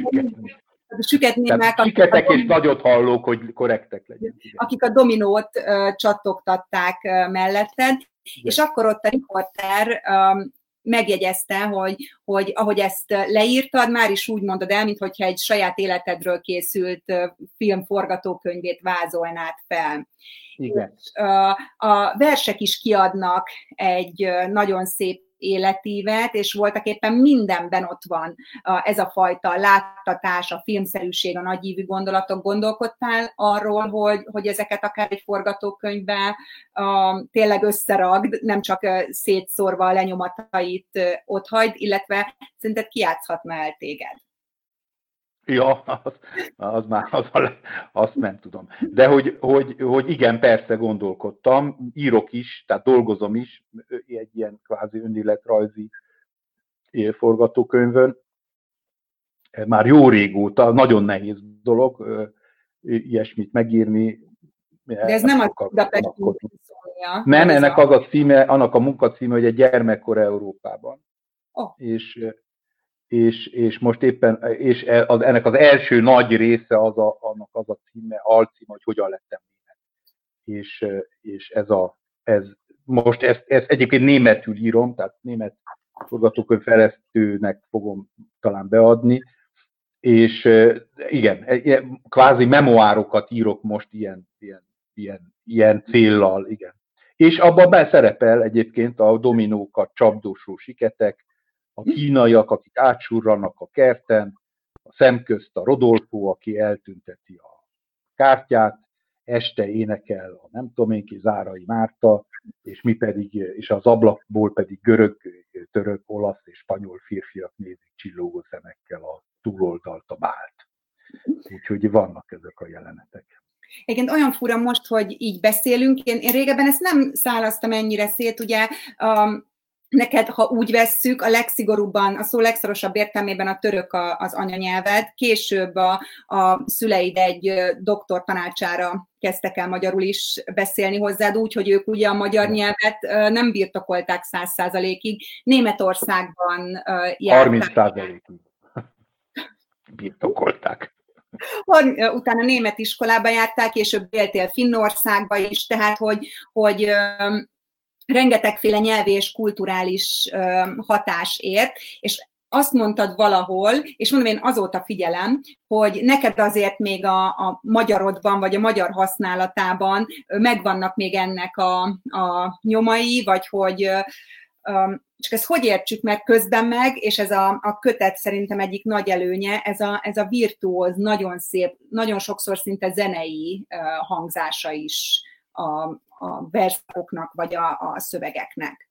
süketnémák. Süketnémek, Siketek és nagyot hallók, hogy korrektek legyenek. Akik a dominót uh, csattogtatták uh, melletted, Igen. és akkor ott a riporter um, megjegyezte, hogy, hogy ahogy ezt leírtad, már is úgy mondod el, mintha egy saját életedről készült film forgatókönyvét vázolnád fel. Igen. A versek is kiadnak egy nagyon szép életívet, és voltak éppen mindenben ott van ez a fajta láttatás, a filmszerűség, a nagyívű gondolatok. Gondolkodtál arról, hogy, hogy ezeket akár egy forgatókönyvben uh, tényleg összeragd, nem csak szétszórva a lenyomatait ott hagyd, illetve szerinted kiátszhatna el téged? Ja, az, az már, az, azt nem tudom. De hogy, hogy, hogy igen, persze gondolkodtam, írok is, tehát dolgozom is egy ilyen kvázi önéletrajzi forgatókönyvön. Már jó régóta, nagyon nehéz dolog ilyesmit megírni. De ez nem a Budapest Nem, ennek az a címe, annak a munkacíme, hogy egy gyermekkor Európában. Oh. És és, és most éppen, és e, az, ennek az első nagy része az a, annak az a címe, alcím, hogy hogyan lettem német. És, és ez a, ez, most ezt, ezt egyébként németül írom, tehát német forgatókönyv fejlesztőnek fogom talán beadni, és igen, e, kvázi memoárokat írok most ilyen, ilyen, ilyen, ilyen céllal, igen. És abban beszerepel egyébként a dominókat csapdósó siketek, a kínaiak, akik átsurrannak a kerten, a szemközt a Rodolfo, aki eltünteti a kártyát, este énekel a nem tudom én ki, Zárai Márta, és mi pedig, és az ablakból pedig görög, török, olasz és spanyol férfiak nézik csillogó szemekkel a túloldalt, a bált. Úgyhogy vannak ezek a jelenetek. Egyébként olyan fura most, hogy így beszélünk, én, én régebben ezt nem szállaztam ennyire szét, ugye um, neked, ha úgy vesszük, a legszigorúbban, a szó legszorosabb értelmében a török a, az anyanyelved, később a, a szüleid egy doktor tanácsára kezdtek el magyarul is beszélni hozzád, úgy, hogy ők ugye a magyar nyelvet nem birtokolták száz százalékig. Németországban járták. 30 százalékig birtokolták. Utána német iskolába járták, később éltél Finnországba is, tehát hogy, hogy rengetegféle nyelvi és kulturális hatás ért, és azt mondtad valahol, és mondom, én azóta figyelem, hogy neked azért még a, a magyarodban, vagy a magyar használatában megvannak még ennek a, a nyomai, vagy hogy csak ezt hogy értsük meg közben meg, és ez a, a kötet szerintem egyik nagy előnye, ez a, ez a virtuóz, nagyon szép, nagyon sokszor szinte zenei hangzása is a, a verszakoknak, vagy a, a szövegeknek.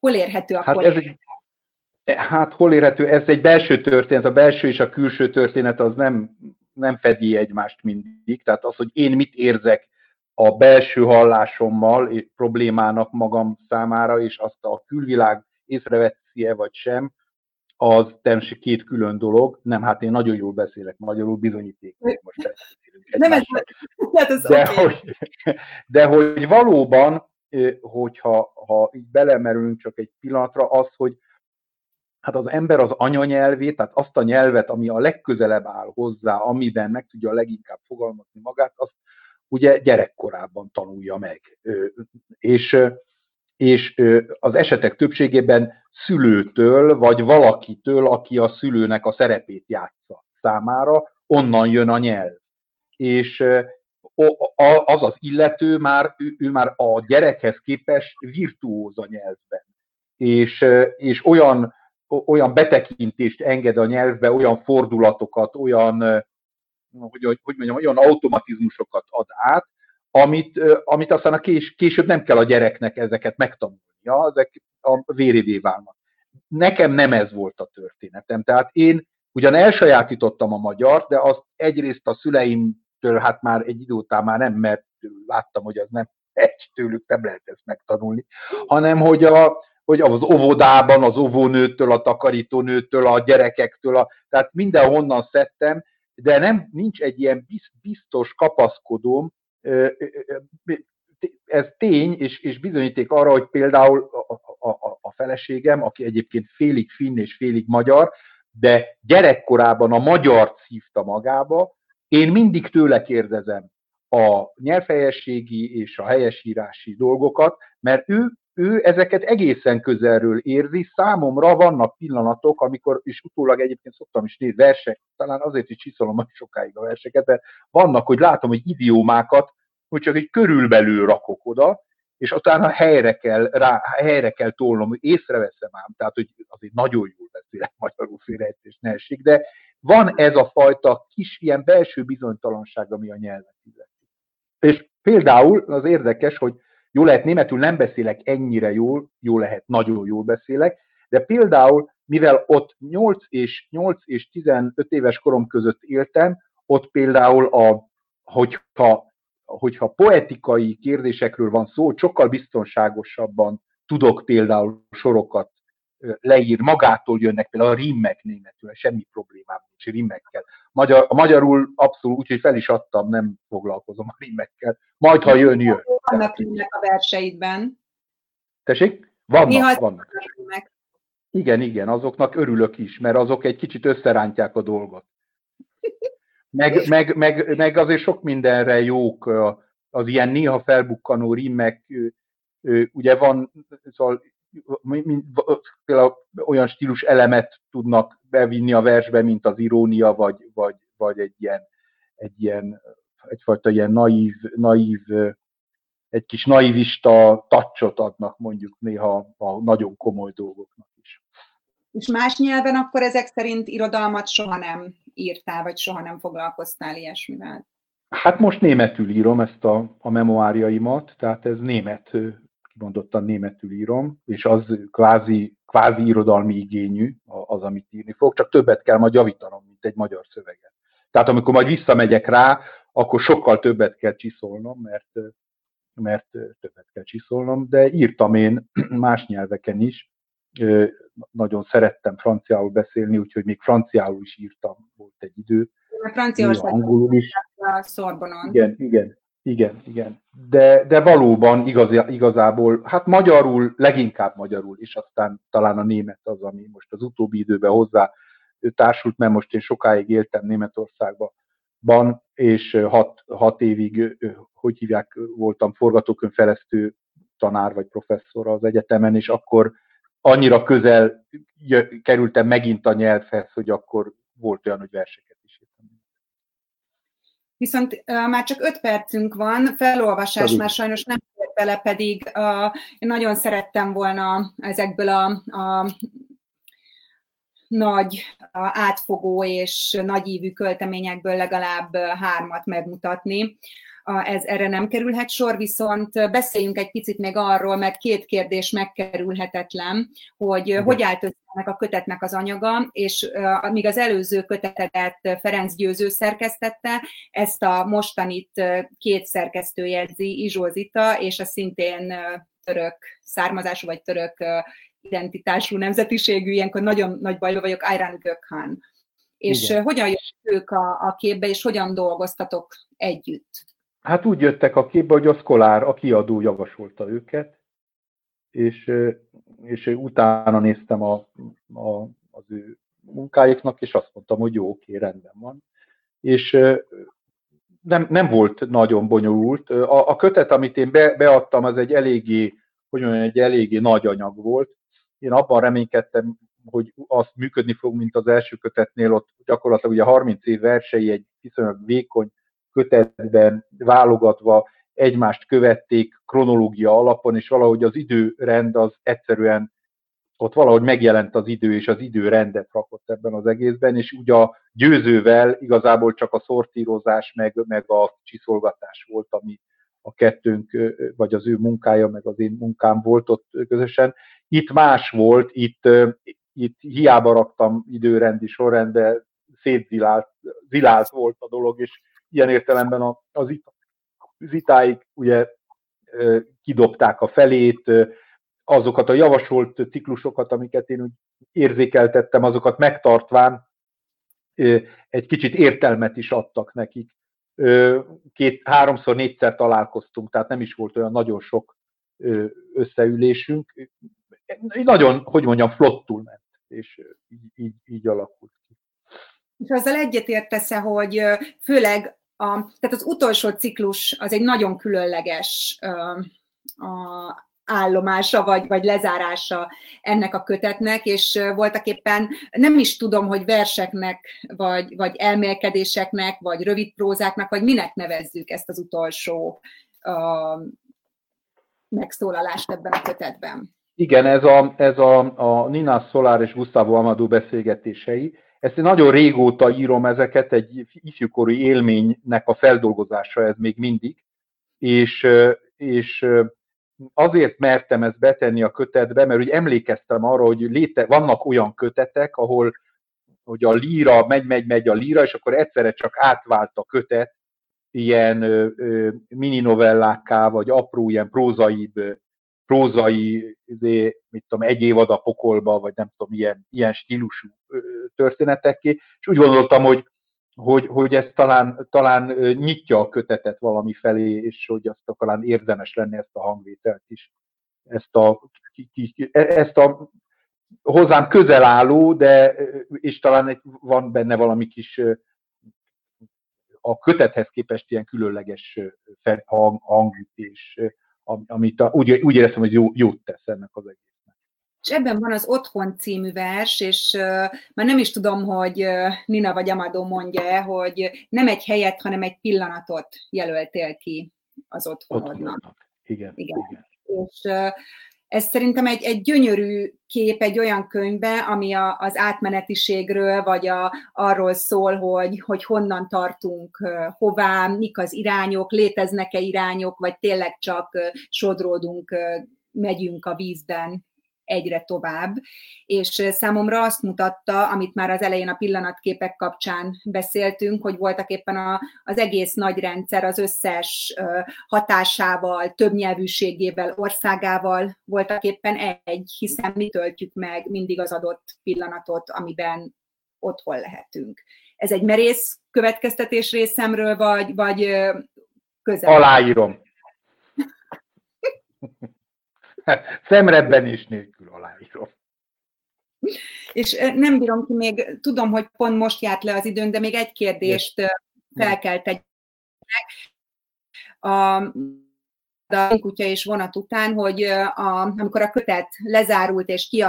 Hol érhető a hát ez egy, Hát hol érhető? Ez egy belső történet, a belső és a külső történet az nem, nem fedi egymást mindig. Tehát az, hogy én mit érzek a belső hallásommal és problémának magam számára, és azt a külvilág észreveszi-e vagy sem, az természetesen két külön dolog. Nem, hát én nagyon jól beszélek magyarul, bizonyíték. Most nem ez, hát ez de, okay. hogy, de hogy valóban, hogyha ha így belemerülünk csak egy pillanatra, az, hogy hát az ember az anyanyelvét, tehát azt a nyelvet, ami a legközelebb áll hozzá, amiben meg tudja leginkább fogalmazni magát, azt ugye gyerekkorában tanulja meg. És, és az esetek többségében szülőtől, vagy valakitől, aki a szülőnek a szerepét játsza számára, onnan jön a nyelv. És az az illető már, ő, már a gyerekhez képest virtuóz a nyelvben. És, és olyan olyan betekintést enged a nyelvbe, olyan fordulatokat, olyan, hogy, hogy mondjam, olyan automatizmusokat ad át, amit, amit aztán a kés, később nem kell a gyereknek ezeket megtanulnia, ezek a vérévé válnak. Nekem nem ez volt a történetem. Tehát én ugyan elsajátítottam a magyar, de azt egyrészt a szüleimtől hát már egy idő után már nem, mert láttam, hogy az nem egy tőlük nem lehet ezt megtanulni, hanem hogy a, hogy az óvodában, az óvónőtől, a takarítónőtől, a gyerekektől, a, tehát mindenhonnan szedtem, de nem, nincs egy ilyen biztos kapaszkodóm, ez tény, és, és bizonyíték arra, hogy például a, a, a feleségem, aki egyébként félig finn és félig magyar, de gyerekkorában a magyar szívta magába, én mindig tőle kérdezem a nyelvhelyességi és a helyesírási dolgokat, mert ő ő ezeket egészen közelről érzi. Számomra vannak pillanatok, amikor, és utólag egyébként szoktam is nézni versek, talán azért is csiszolom hogy sokáig a verseket, mert vannak, hogy látom, hogy idiómákat, hogy csak egy körülbelül rakok oda, és utána helyre kell, rá, helyre kell tolnom, észreveszem ám, tehát hogy azért nagyon jól beszélek magyarul félrejtés ne esik, de van ez a fajta kis ilyen belső bizonytalanság, ami a nyelvet illeti. És például az érdekes, hogy jó lehet, németül nem beszélek ennyire jól, jó lehet, nagyon jól beszélek, de például, mivel ott 8 és, 8 és 15 éves korom között éltem, ott például, a, hogyha, hogyha poetikai kérdésekről van szó, sokkal biztonságosabban tudok például sorokat leír, magától jönnek például a rimmek németül, semmi problémám nincs rimmekkel. Magyar, a magyarul abszolút, úgyhogy fel is adtam, nem foglalkozom a rimmekkel. Majd, ha jön, jön. Vannak rimmek a verseidben. Tessék? Vannak, Néha vannak. Rimmek. Igen, igen, azoknak örülök is, mert azok egy kicsit összerántják a dolgot. Meg, meg, meg, meg azért sok mindenre jók az ilyen néha felbukkanó rimmek, ugye van, szóval például olyan stílus elemet tudnak bevinni a versbe, mint az irónia, vagy, vagy, vagy egy ilyen, egy ilyen, egyfajta ilyen naív, naív, egy kis naivista tacsot adnak mondjuk néha a nagyon komoly dolgoknak is. És más nyelven akkor ezek szerint irodalmat soha nem írtál, vagy soha nem foglalkoztál ilyesmivel? Hát most németül írom ezt a, a memoáriaimat, tehát ez német kimondottan németül írom, és az kvázi, kvázi irodalmi igényű az, amit írni fog, csak többet kell majd javítanom, mint egy magyar szöveget. Tehát amikor majd visszamegyek rá, akkor sokkal többet kell csiszolnom, mert, mert többet kell csiszolnom, de írtam én más nyelveken is, nagyon szerettem franciául beszélni, úgyhogy még franciául is írtam, volt egy idő. Franciaország angolul is. A Szorbonon. Igen, igen, igen, igen. De, de valóban igaz, igazából, hát magyarul, leginkább magyarul, és aztán talán a német az, ami most az utóbbi időben hozzá társult, mert most én sokáig éltem Németországban, és hat, hat évig, hogy hívják, voltam forgatókönyvfelesztő tanár vagy professzor az egyetemen, és akkor annyira közel kerültem megint a nyelvhez, hogy akkor volt olyan, hogy verseket. Viszont uh, már csak öt percünk van, felolvasás Szabad. már sajnos nem ért bele, pedig uh, én nagyon szerettem volna ezekből a, a nagy, átfogó és nagyívű költeményekből legalább hármat megmutatni ez erre nem kerülhet sor, viszont beszéljünk egy picit még arról, mert két kérdés megkerülhetetlen, hogy Igen. hogy állt össze a kötetnek az anyaga, és uh, míg az előző kötetedet Ferenc Győző szerkesztette, ezt a mostanit két szerkesztő jegyzi, Izsó Zita, és a szintén török származású vagy török identitású nemzetiségű, ilyenkor nagyon nagy bajba vagyok, Ayran Gökhan. És Igen. hogyan jött ők a, a képbe, és hogyan dolgoztatok együtt? Hát úgy jöttek a képbe, hogy a Szkolár, a kiadó javasolta őket, és, és utána néztem a, a, az ő munkáiknak, és azt mondtam, hogy jó, oké, rendben van. És nem, nem volt nagyon bonyolult. A, a kötet, amit én be, beadtam, az egy eléggé, hogy mondjam, egy eléggé nagy anyag volt. Én abban reménykedtem, hogy az működni fog, mint az első kötetnél, ott gyakorlatilag ugye 30 év versei egy viszonylag vékony kötetben válogatva egymást követték kronológia alapon, és valahogy az időrend az egyszerűen ott valahogy megjelent az idő, és az idő rendet rakott ebben az egészben, és ugye a győzővel igazából csak a szortírozás, meg, meg a csiszolgatás volt, ami a kettőnk, vagy az ő munkája, meg az én munkám volt ott közösen. Itt más volt, itt, itt hiába raktam időrendi sorrendbe, szétzilált zilált volt a dolog, és ilyen értelemben az vitáig ugye kidobták a felét, azokat a javasolt ciklusokat, amiket én úgy érzékeltettem, azokat megtartván egy kicsit értelmet is adtak nekik. Két, háromszor, négyszer találkoztunk, tehát nem is volt olyan nagyon sok összeülésünk. Nagyon, hogy mondjam, flottul ment, és így, így, így alakult ki. És azzal egyetértesz hogy főleg a, tehát az utolsó ciklus az egy nagyon különleges a állomása, vagy, vagy lezárása ennek a kötetnek, és voltak éppen nem is tudom, hogy verseknek, vagy, vagy elmélkedéseknek, vagy rövid prózáknak, vagy minek nevezzük ezt az utolsó uh, megszólalást ebben a kötetben. Igen, ez a, ez a, a Nina Szolár és Gustavo Amadou beszélgetései, ezt én nagyon régóta írom ezeket, egy ifjúkori élménynek a feldolgozása ez még mindig, és, és azért mertem ezt betenni a kötetbe, mert úgy emlékeztem arra, hogy léte, vannak olyan kötetek, ahol hogy a líra megy, megy, megy a líra, és akkor egyszerre csak átvált a kötet ilyen mini novellákká, vagy apró ilyen prózaibb prózai, izé, mit tudom, egy évad a pokolba, vagy nem tudom, ilyen, ilyen stílusú történetekké, és úgy gondoltam, hogy, hogy, hogy ez talán, talán nyitja a kötetet valami felé, és hogy azt talán érdemes lenne ezt a hangvételt is, ezt a, ezt a hozzám közel álló, de és talán van benne valami kis a kötethez képest ilyen különleges hang, hangütés, amit a, úgy, úgy éreztem, hogy jó, jót tesz ennek az egésznek. És ebben van az Otthon című vers, és uh, már nem is tudom, hogy uh, Nina vagy Amado mondja hogy nem egy helyet, hanem egy pillanatot jelöltél ki az otthonodnak. otthonodnak. Igen, igen. igen. És uh, ez szerintem egy, egy gyönyörű kép egy olyan könyvbe, ami a, az átmenetiségről, vagy a, arról szól, hogy, hogy honnan tartunk, hová, mik az irányok, léteznek-e irányok, vagy tényleg csak sodródunk, megyünk a vízben egyre tovább, és számomra azt mutatta, amit már az elején a pillanatképek kapcsán beszéltünk, hogy voltak éppen a, az egész nagy rendszer az összes hatásával, többnyelvűségével, országával voltak éppen egy, hiszen mi töltjük meg mindig az adott pillanatot, amiben otthon lehetünk. Ez egy merész következtetés részemről, vagy, vagy közel? Aláírom. Szemrebben is nélkül aláírom. És nem bírom ki még, tudom, hogy pont most járt le az időnk, de még egy kérdést fel kell tegyek. A a kutya és vonat után, hogy a, amikor a kötet lezárult és ki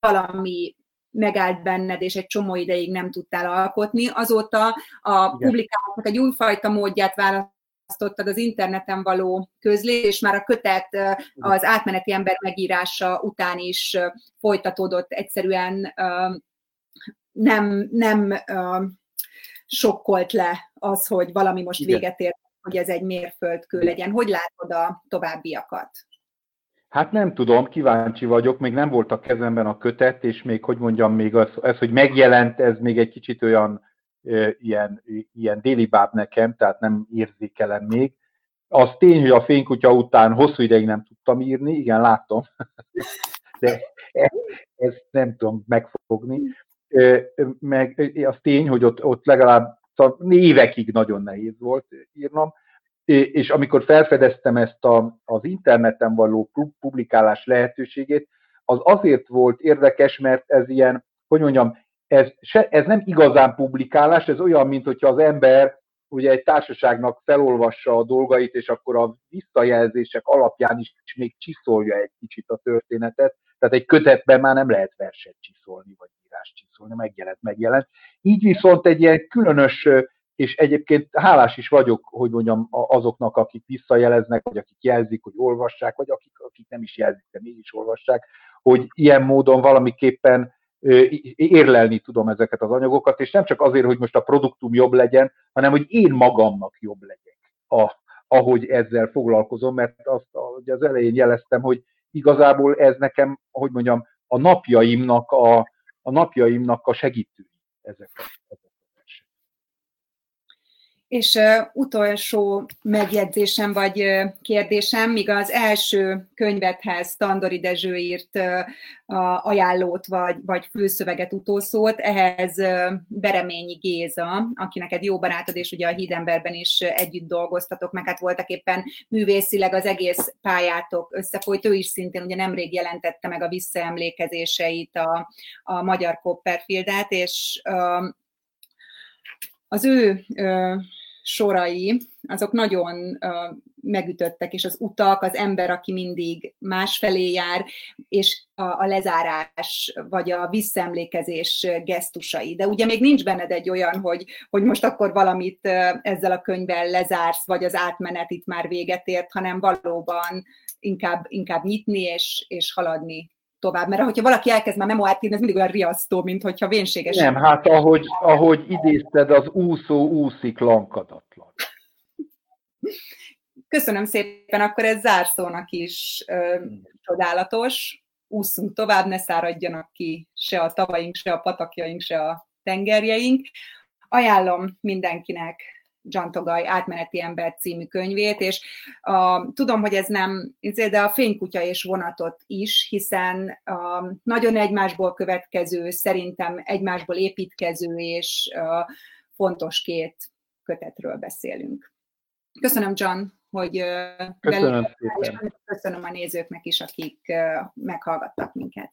valami megállt benned, és egy csomó ideig nem tudtál alkotni. Azóta a publikációnak egy újfajta módját választottad az interneten való közlés, és már a kötet az átmeneti ember megírása után is folytatódott egyszerűen nem, nem sokkolt le az, hogy valami most véget ért, hogy ez egy mérföldkő legyen. Hogy látod a továbbiakat? Hát nem tudom, kíváncsi vagyok, még nem volt a kezemben a kötet, és még, hogy mondjam, még az, ez, hogy megjelent, ez még egy kicsit olyan ilyen, ilyen déli báb nekem, tehát nem érzékelem még. Az tény, hogy a fénykutya után hosszú ideig nem tudtam írni, igen, láttam, de ezt nem tudom megfogni. Meg az tény, hogy ott, ott legalább évekig nagyon nehéz volt írnom, és amikor felfedeztem ezt a, az interneten való publikálás lehetőségét, az azért volt érdekes, mert ez ilyen, hogy mondjam, ez, se, ez nem igazán publikálás, ez olyan, mint hogyha az ember ugye egy társaságnak felolvassa a dolgait, és akkor a visszajelzések alapján is még csiszolja egy kicsit a történetet. Tehát egy kötetben már nem lehet verset csiszolni, vagy írás csiszolni, megjelent, megjelent. Így viszont egy ilyen különös és egyébként hálás is vagyok, hogy mondjam, azoknak, akik visszajeleznek, vagy akik jelzik, hogy olvassák, vagy akik, akik nem is jelzik, de mégis olvassák, hogy ilyen módon valamiképpen érlelni tudom ezeket az anyagokat, és nem csak azért, hogy most a produktum jobb legyen, hanem hogy én magamnak jobb legyek, a, ahogy ezzel foglalkozom, mert azt hogy az elején jeleztem, hogy igazából ez nekem, hogy mondjam, a napjaimnak a, a napjaimnak a segítői ezek. ezek. És utolsó megjegyzésem vagy kérdésem, míg az első könyvethez Tandori Dezső írt uh, ajánlót vagy, vagy főszöveget utószót, ehhez Bereményi Géza, aki neked jó barátod, és ugye a Hídemberben is együtt dolgoztatok, meg hát voltak éppen művészileg az egész pályátok összefolyt. Ő is szintén ugye nemrég jelentette meg a visszaemlékezéseit a, a magyar Copperfieldet, és az ő sorai, azok nagyon megütöttek, és az utak, az ember, aki mindig másfelé jár, és a, a lezárás, vagy a visszaemlékezés gesztusai. De ugye még nincs benned egy olyan, hogy, hogy most akkor valamit ezzel a könyvvel lezársz, vagy az átmenet itt már véget ért, hanem valóban inkább, inkább nyitni és, és haladni tovább. Mert hogyha valaki elkezd már memoárt írni, ez mindig olyan riasztó, mint hogyha vénséges. Nem, hát ahogy, ahogy idézted, az úszó úszik lankadatlan. Köszönöm szépen, akkor ez zárszónak is ö, csodálatos. Úszunk tovább, ne száradjanak ki se a tavaink, se a patakjaink, se a tengerjeink. Ajánlom mindenkinek Togaj átmeneti ember című könyvét, és a, tudom, hogy ez nem, de a fénykutya és vonatot is, hiszen a, nagyon egymásból következő, szerintem egymásból építkező és a, fontos két kötetről beszélünk. Köszönöm, John, hogy köszönöm, és köszönöm a nézőknek is, akik meghallgattak minket.